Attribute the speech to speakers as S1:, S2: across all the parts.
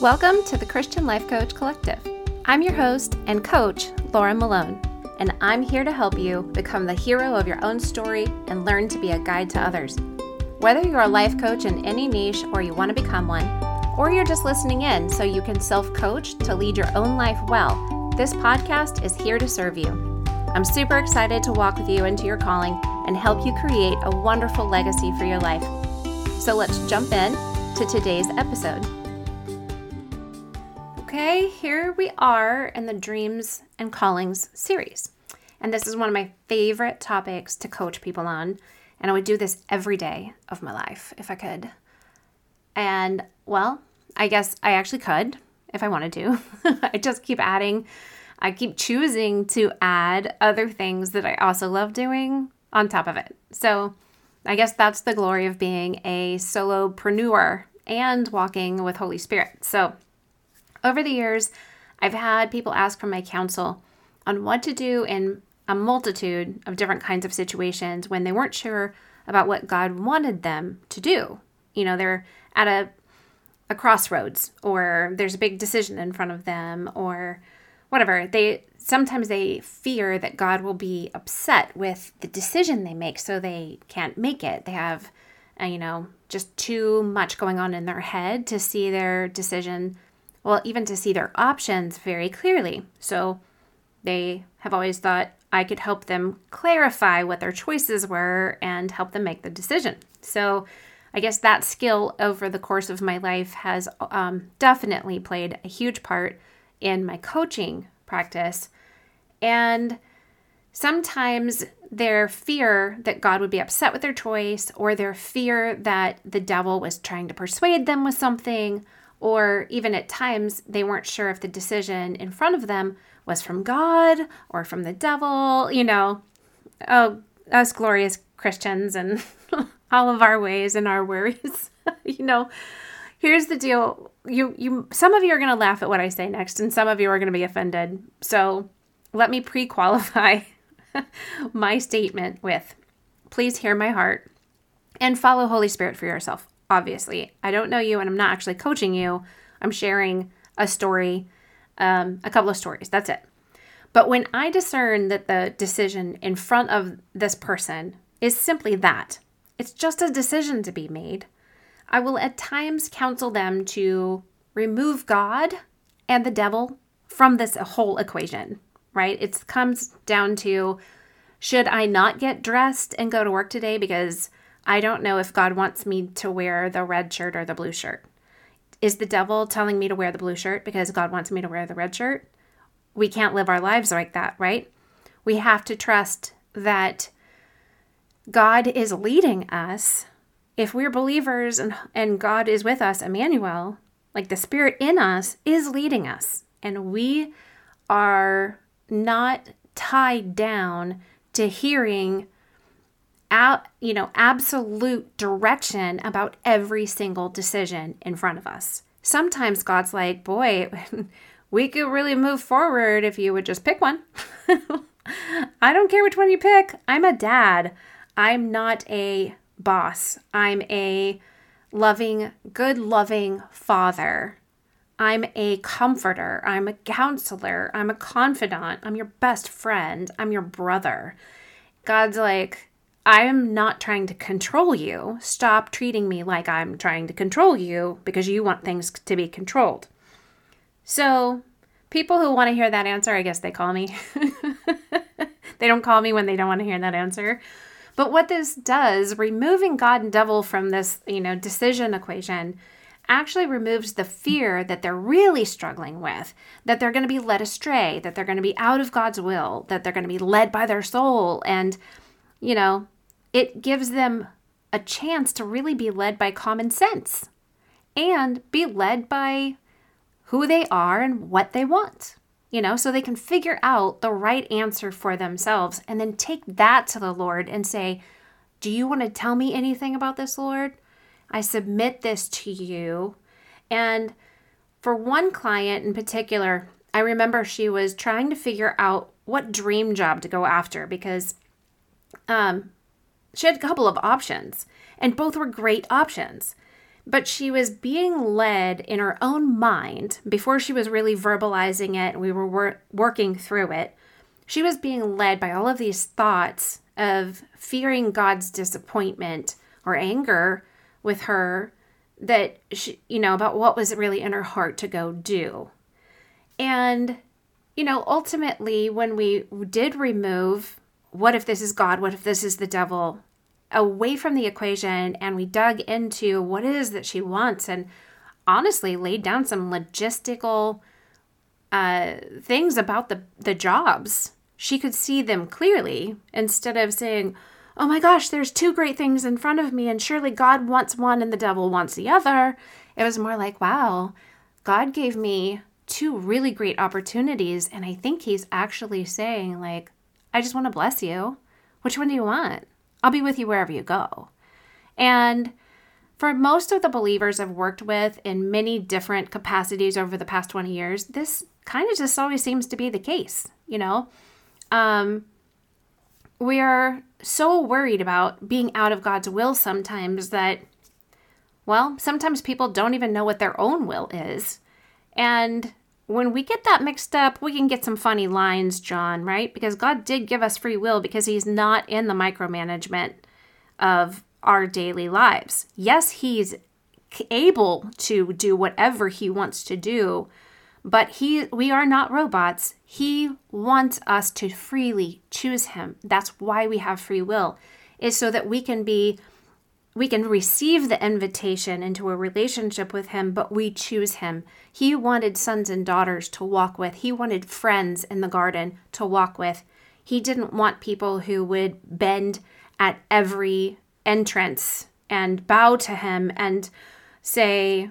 S1: Welcome to the Christian Life Coach Collective. I'm your host and coach, Laura Malone, and I'm here to help you become the hero of your own story and learn to be a guide to others. Whether you're a life coach in any niche or you want to become one, or you're just listening in so you can self coach to lead your own life well, this podcast is here to serve you. I'm super excited to walk with you into your calling and help you create a wonderful legacy for your life. So let's jump in to today's episode. Okay, here we are in the Dreams and Callings series. And this is one of my favorite topics to coach people on. And I would do this every day of my life if I could. And well, I guess I actually could if I wanted to. I just keep adding, I keep choosing to add other things that I also love doing on top of it. So I guess that's the glory of being a solopreneur and walking with Holy Spirit. So over the years, I've had people ask for my counsel on what to do in a multitude of different kinds of situations when they weren't sure about what God wanted them to do. You know, they're at a a crossroads or there's a big decision in front of them or whatever. They sometimes they fear that God will be upset with the decision they make so they can't make it. They have uh, you know, just too much going on in their head to see their decision well, even to see their options very clearly. So they have always thought I could help them clarify what their choices were and help them make the decision. So I guess that skill over the course of my life has um, definitely played a huge part in my coaching practice. And sometimes their fear that God would be upset with their choice, or their fear that the devil was trying to persuade them with something, or even at times they weren't sure if the decision in front of them was from God or from the devil, you know. Oh, us glorious Christians and all of our ways and our worries. you know, here's the deal. You you some of you are going to laugh at what I say next and some of you are going to be offended. So, let me pre-qualify my statement with please hear my heart and follow Holy Spirit for yourself obviously. I don't know you and I'm not actually coaching you. I'm sharing a story, um, a couple of stories. That's it. But when I discern that the decision in front of this person is simply that, it's just a decision to be made, I will at times counsel them to remove God and the devil from this whole equation, right? It comes down to should I not get dressed and go to work today because I don't know if God wants me to wear the red shirt or the blue shirt. Is the devil telling me to wear the blue shirt because God wants me to wear the red shirt? We can't live our lives like that, right? We have to trust that God is leading us. If we're believers and, and God is with us, Emmanuel, like the Spirit in us is leading us. And we are not tied down to hearing out, you know, absolute direction about every single decision in front of us. Sometimes God's like, boy, we could really move forward if you would just pick one. I don't care which one you pick. I'm a dad. I'm not a boss. I'm a loving, good, loving father. I'm a comforter. I'm a counselor. I'm a confidant. I'm your best friend. I'm your brother. God's like, I am not trying to control you. Stop treating me like I'm trying to control you because you want things to be controlled. So, people who want to hear that answer, I guess they call me. they don't call me when they don't want to hear that answer. But what this does, removing God and devil from this, you know, decision equation actually removes the fear that they're really struggling with, that they're going to be led astray, that they're going to be out of God's will, that they're going to be led by their soul and you know, it gives them a chance to really be led by common sense and be led by who they are and what they want, you know, so they can figure out the right answer for themselves and then take that to the Lord and say, Do you want to tell me anything about this, Lord? I submit this to you. And for one client in particular, I remember she was trying to figure out what dream job to go after because um, she had a couple of options, and both were great options. but she was being led in her own mind before she was really verbalizing it we were wor- working through it. She was being led by all of these thoughts of fearing God's disappointment or anger with her that she, you know, about what was really in her heart to go do. And, you know, ultimately, when we did remove what if this is God, what if this is the devil, away from the equation and we dug into what it is that she wants and honestly laid down some logistical uh, things about the, the jobs. She could see them clearly instead of saying, Oh my gosh, there's two great things in front of me, and surely God wants one and the devil wants the other. It was more like, wow, God gave me two really great opportunities, and I think He's actually saying, like, I just want to bless you. Which one do you want? I'll be with you wherever you go. And for most of the believers I've worked with in many different capacities over the past 20 years, this kind of just always seems to be the case, you know? Um, we are so worried about being out of God's will sometimes that, well, sometimes people don't even know what their own will is. And when we get that mixed up, we can get some funny lines, John, right? Because God did give us free will because He's not in the micromanagement of our daily lives. Yes, He's able to do whatever He wants to do, but He we are not robots. He wants us to freely choose Him. That's why we have free will, is so that we can be we can receive the invitation into a relationship with him, but we choose him. He wanted sons and daughters to walk with, he wanted friends in the garden to walk with. He didn't want people who would bend at every entrance and bow to him and say,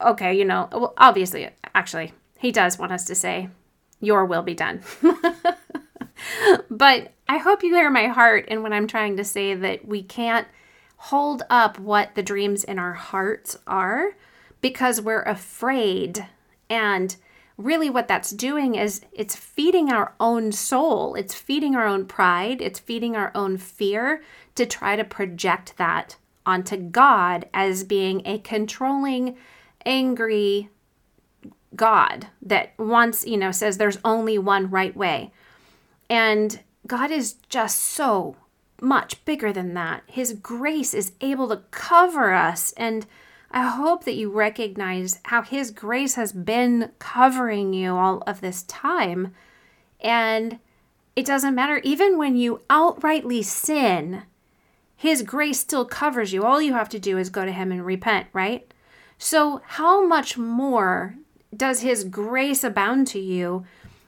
S1: okay, you know, well, obviously, actually, he does want us to say, Your will be done. but I hope you hear my heart and when I'm trying to say that we can't hold up what the dreams in our hearts are because we're afraid. And really, what that's doing is it's feeding our own soul, it's feeding our own pride, it's feeding our own fear to try to project that onto God as being a controlling, angry God that wants, you know, says there's only one right way. And God is just so much bigger than that. His grace is able to cover us. And I hope that you recognize how His grace has been covering you all of this time. And it doesn't matter, even when you outrightly sin, His grace still covers you. All you have to do is go to Him and repent, right? So, how much more does His grace abound to you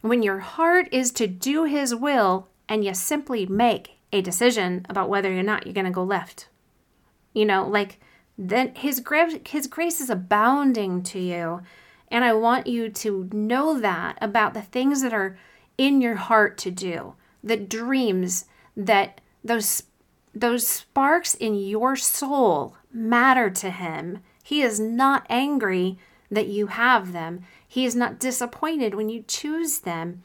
S1: when your heart is to do His will and you simply make a decision about whether or not you're going to go left. You know, like then his grace his grace is abounding to you. And I want you to know that about the things that are in your heart to do, the dreams that those those sparks in your soul matter to him. He is not angry that you have them. He is not disappointed when you choose them.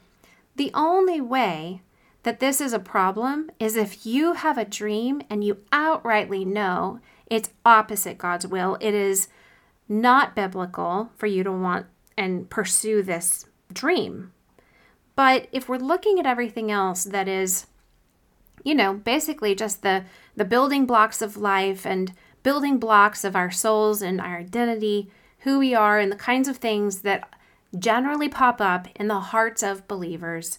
S1: The only way that this is a problem is if you have a dream and you outrightly know it's opposite God's will, it is not biblical for you to want and pursue this dream. But if we're looking at everything else that is, you know, basically just the the building blocks of life and building blocks of our souls and our identity, who we are and the kinds of things that generally pop up in the hearts of believers,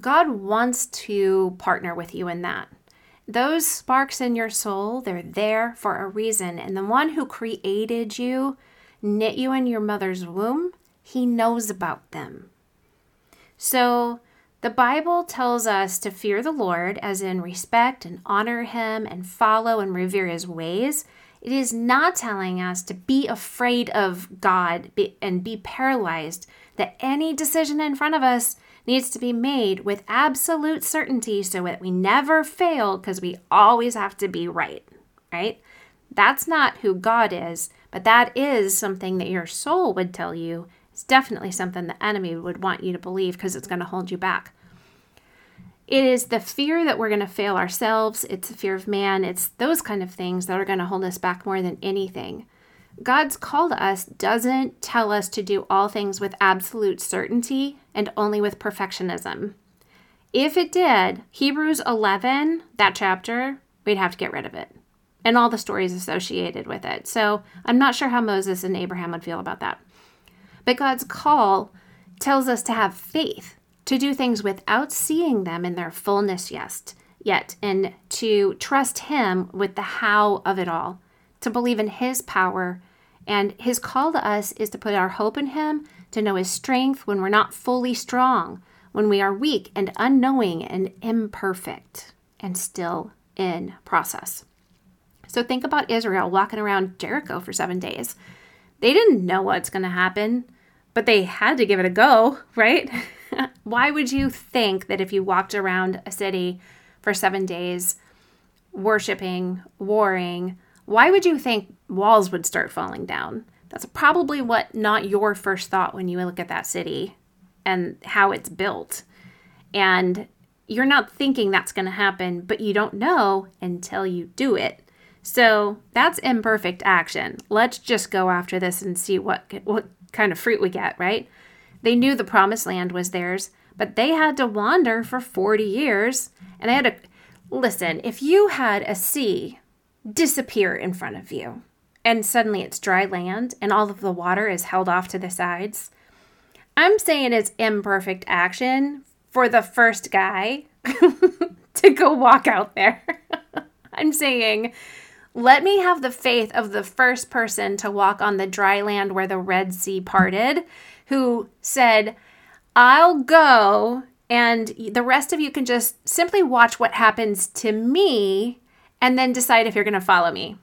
S1: God wants to partner with you in that. Those sparks in your soul, they're there for a reason. And the one who created you, knit you in your mother's womb, he knows about them. So, the Bible tells us to fear the Lord, as in respect and honor him and follow and revere his ways. It is not telling us to be afraid of God and be paralyzed that any decision in front of us needs to be made with absolute certainty so that we never fail because we always have to be right, right? That's not who God is, but that is something that your soul would tell you. It's definitely something the enemy would want you to believe because it's going to hold you back. It is the fear that we're going to fail ourselves, it's the fear of man, it's those kind of things that are going to hold us back more than anything. God's call to us doesn't tell us to do all things with absolute certainty and only with perfectionism. If it did, Hebrews 11, that chapter, we'd have to get rid of it and all the stories associated with it. So I'm not sure how Moses and Abraham would feel about that. But God's call tells us to have faith, to do things without seeing them in their fullness yet, yet, and to trust Him with the how of it all, to believe in His power. And His call to us is to put our hope in Him, to know His strength when we're not fully strong, when we are weak and unknowing and imperfect and still in process. So think about Israel walking around Jericho for seven days. They didn't know what's going to happen, but they had to give it a go, right? Why would you think that if you walked around a city for seven days, worshiping, warring, why would you think walls would start falling down? That's probably what not your first thought when you look at that city and how it's built. And you're not thinking that's going to happen, but you don't know until you do it. So that's imperfect action. Let's just go after this and see what what kind of fruit we get, right? They knew the promised land was theirs, but they had to wander for 40 years and they had to listen, if you had a sea disappear in front of you and suddenly it's dry land and all of the water is held off to the sides, I'm saying it's imperfect action for the first guy to go walk out there. I'm saying let me have the faith of the first person to walk on the dry land where the Red Sea parted, who said, I'll go, and the rest of you can just simply watch what happens to me and then decide if you're going to follow me.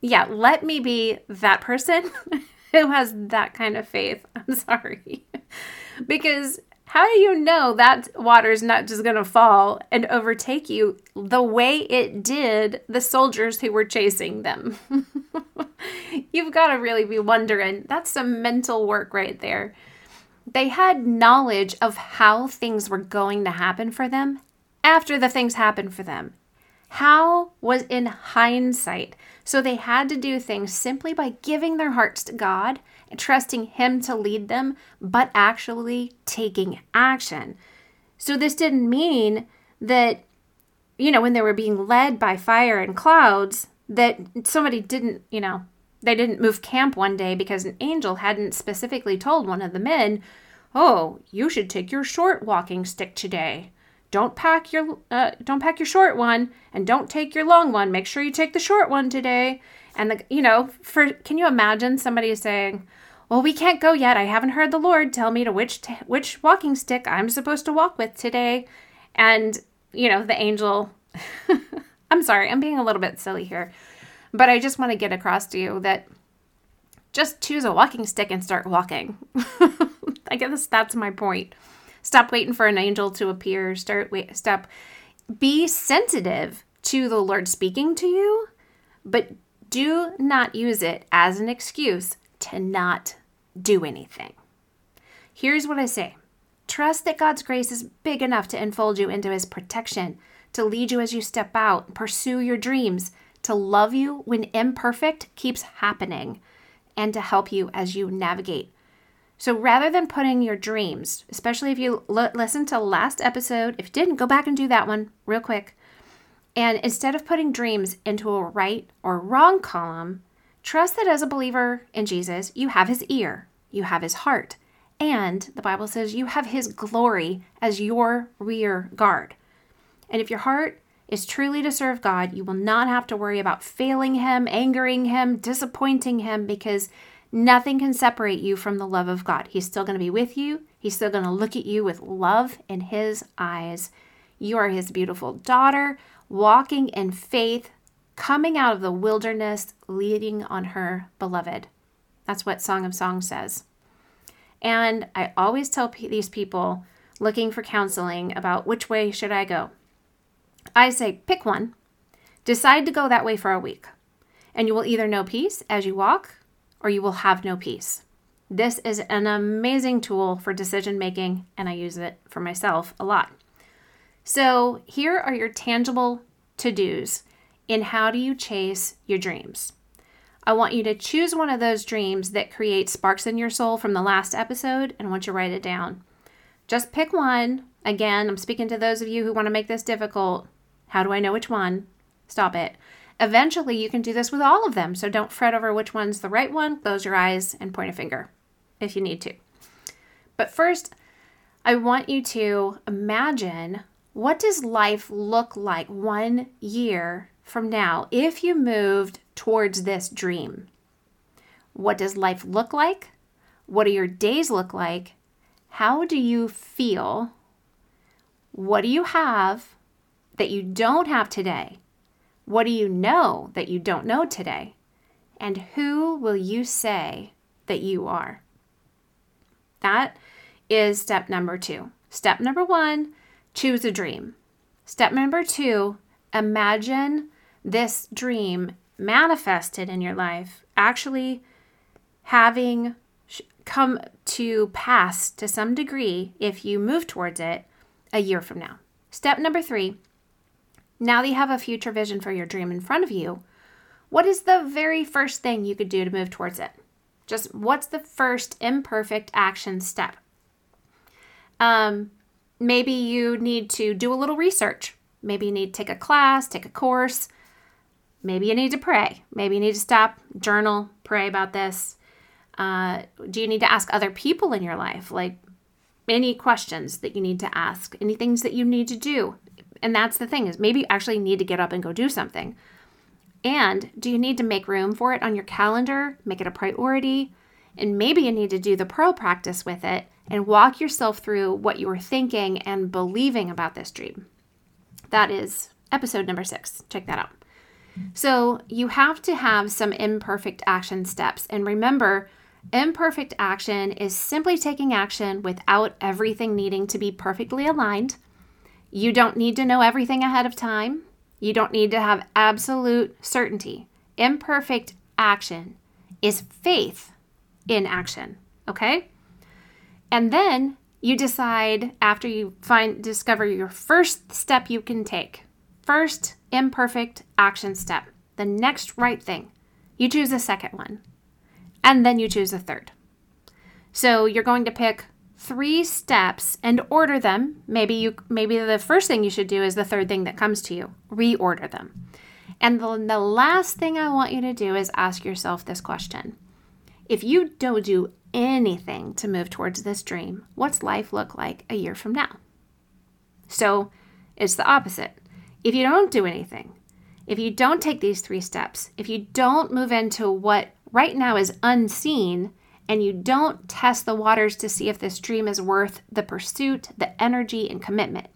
S1: Yeah, let me be that person who has that kind of faith. I'm sorry. because how do you know that water is not just going to fall and overtake you the way it did the soldiers who were chasing them? You've got to really be wondering. That's some mental work right there. They had knowledge of how things were going to happen for them after the things happened for them. How was in hindsight. So they had to do things simply by giving their hearts to God and trusting Him to lead them, but actually taking action. So this didn't mean that, you know, when they were being led by fire and clouds, that somebody didn't, you know, they didn't move camp one day because an angel hadn't specifically told one of the men, "Oh, you should take your short walking stick today." Don't pack your uh, don't pack your short one and don't take your long one. Make sure you take the short one today. And the you know for can you imagine somebody saying well we can't go yet. I haven't heard the lord tell me to which t- which walking stick i'm supposed to walk with today. And you know the angel i'm sorry i'm being a little bit silly here but i just want to get across to you that just choose a walking stick and start walking. I guess that's my point Stop waiting for an angel to appear. Start wait stop be sensitive to the Lord speaking to you, but do not use it as an excuse to not do anything. Here's what I say. Trust that God's grace is big enough to enfold you into his protection, to lead you as you step out, pursue your dreams, to love you when imperfect keeps happening, and to help you as you navigate so rather than putting your dreams, especially if you l- listen to last episode, if you didn't, go back and do that one real quick. And instead of putting dreams into a right or wrong column, trust that as a believer in Jesus, you have his ear, you have his heart, and the Bible says you have his glory as your rear guard. And if your heart is truly to serve God, you will not have to worry about failing him, angering him, disappointing him because Nothing can separate you from the love of God. He's still going to be with you. He's still going to look at you with love in his eyes. You are his beautiful daughter, walking in faith, coming out of the wilderness, leading on her beloved. That's what Song of Songs says. And I always tell p- these people looking for counseling about which way should I go. I say pick one. Decide to go that way for a week. And you will either know peace as you walk or you will have no peace. This is an amazing tool for decision making, and I use it for myself a lot. So, here are your tangible to dos in how do you chase your dreams. I want you to choose one of those dreams that create sparks in your soul from the last episode and I want you to write it down. Just pick one. Again, I'm speaking to those of you who want to make this difficult. How do I know which one? Stop it. Eventually, you can do this with all of them, so don't fret over which one's the right one. Close your eyes and point a finger if you need to. But first, I want you to imagine what does life look like one year from now if you moved towards this dream? What does life look like? What do your days look like? How do you feel? What do you have that you don't have today? What do you know that you don't know today? And who will you say that you are? That is step number two. Step number one, choose a dream. Step number two, imagine this dream manifested in your life actually having come to pass to some degree if you move towards it a year from now. Step number three, now that you have a future vision for your dream in front of you, what is the very first thing you could do to move towards it? Just what's the first imperfect action step? Um, maybe you need to do a little research. Maybe you need to take a class, take a course. Maybe you need to pray. Maybe you need to stop, journal, pray about this. Uh, do you need to ask other people in your life? Like any questions that you need to ask, any things that you need to do. And that's the thing is maybe you actually need to get up and go do something. And do you need to make room for it on your calendar, make it a priority? And maybe you need to do the pearl practice with it and walk yourself through what you were thinking and believing about this dream. That is episode number six. Check that out. So, you have to have some imperfect action steps. And remember, imperfect action is simply taking action without everything needing to be perfectly aligned. You don't need to know everything ahead of time. You don't need to have absolute certainty. Imperfect action is faith in action, okay? And then you decide after you find discover your first step you can take. First imperfect action step. The next right thing. You choose a second one. And then you choose a third. So you're going to pick three steps and order them. Maybe you maybe the first thing you should do is the third thing that comes to you. Reorder them. And the, the last thing I want you to do is ask yourself this question. If you don't do anything to move towards this dream, what's life look like a year from now? So, it's the opposite. If you don't do anything, if you don't take these three steps, if you don't move into what right now is unseen, and you don't test the waters to see if this dream is worth the pursuit, the energy, and commitment.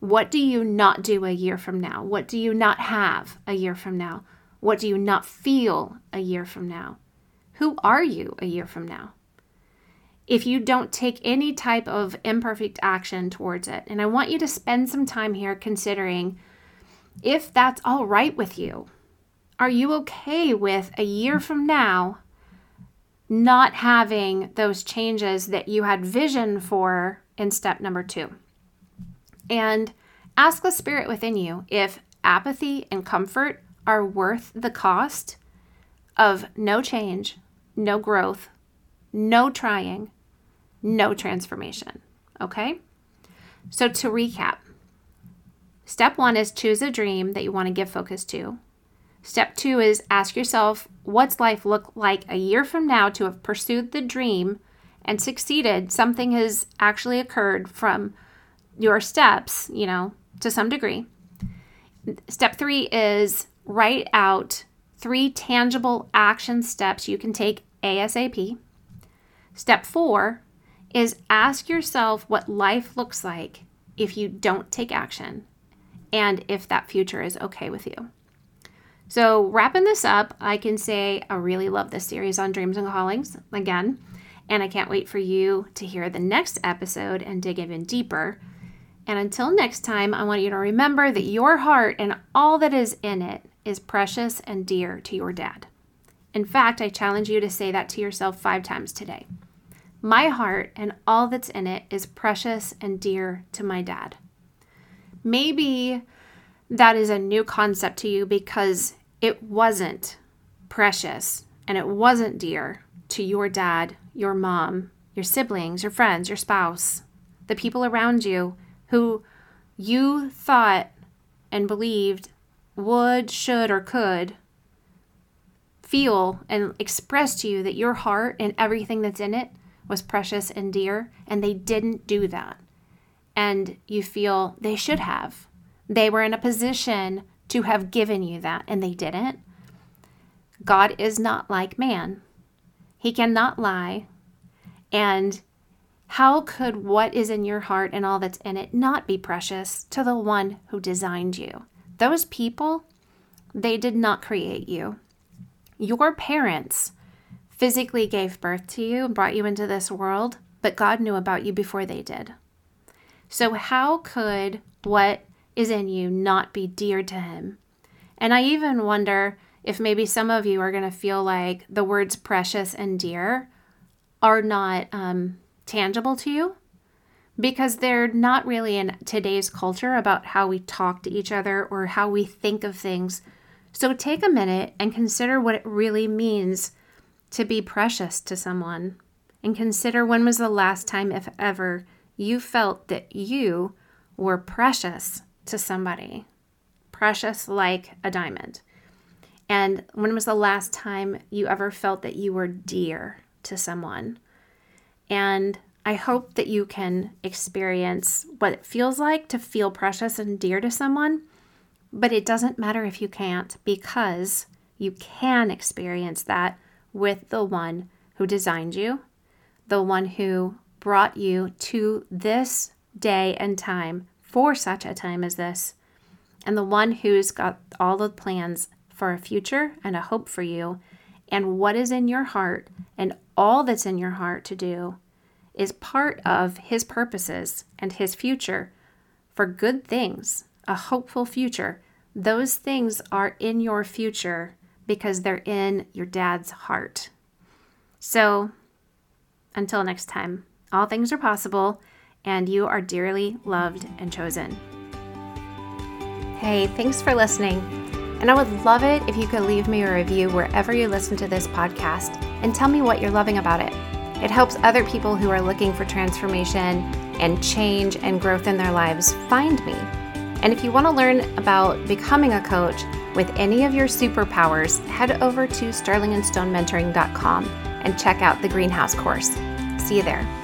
S1: What do you not do a year from now? What do you not have a year from now? What do you not feel a year from now? Who are you a year from now? If you don't take any type of imperfect action towards it, and I want you to spend some time here considering if that's all right with you. Are you okay with a year from now not having those changes that you had vision for in step number two. And ask the spirit within you if apathy and comfort are worth the cost of no change, no growth, no trying, no transformation. Okay? So to recap, step one is choose a dream that you want to give focus to. Step two is ask yourself what's life look like a year from now to have pursued the dream and succeeded? Something has actually occurred from your steps, you know, to some degree. Step three is write out three tangible action steps you can take ASAP. Step four is ask yourself what life looks like if you don't take action and if that future is okay with you. So, wrapping this up, I can say I really love this series on dreams and callings again, and I can't wait for you to hear the next episode and dig even deeper. And until next time, I want you to remember that your heart and all that is in it is precious and dear to your dad. In fact, I challenge you to say that to yourself five times today. My heart and all that's in it is precious and dear to my dad. maybe that is a new concept to you because it wasn't precious and it wasn't dear to your dad, your mom, your siblings, your friends, your spouse, the people around you who you thought and believed would, should, or could feel and express to you that your heart and everything that's in it was precious and dear, and they didn't do that. And you feel they should have. They were in a position to have given you that, and they didn't. God is not like man. He cannot lie. And how could what is in your heart and all that's in it not be precious to the one who designed you? Those people, they did not create you. Your parents physically gave birth to you and brought you into this world, but God knew about you before they did. So, how could what is in you not be dear to Him? And I even wonder if maybe some of you are going to feel like the words precious and dear are not um, tangible to you because they're not really in today's culture about how we talk to each other or how we think of things. So take a minute and consider what it really means to be precious to someone. And consider when was the last time, if ever, you felt that you were precious to somebody. Precious like a diamond. And when was the last time you ever felt that you were dear to someone? And I hope that you can experience what it feels like to feel precious and dear to someone. But it doesn't matter if you can't because you can experience that with the one who designed you, the one who brought you to this day and time for such a time as this, and the one who's got all the plans for a future and a hope for you, and what is in your heart and all that's in your heart to do is part of his purposes and his future for good things, a hopeful future. Those things are in your future because they're in your dad's heart. So, until next time, all things are possible and you are dearly loved and chosen. Hey, thanks for listening. And I would love it if you could leave me a review wherever you listen to this podcast and tell me what you're loving about it. It helps other people who are looking for transformation and change and growth in their lives find me. And if you want to learn about becoming a coach with any of your superpowers, head over to sterlingandstonementoring.com and check out the Greenhouse course. See you there.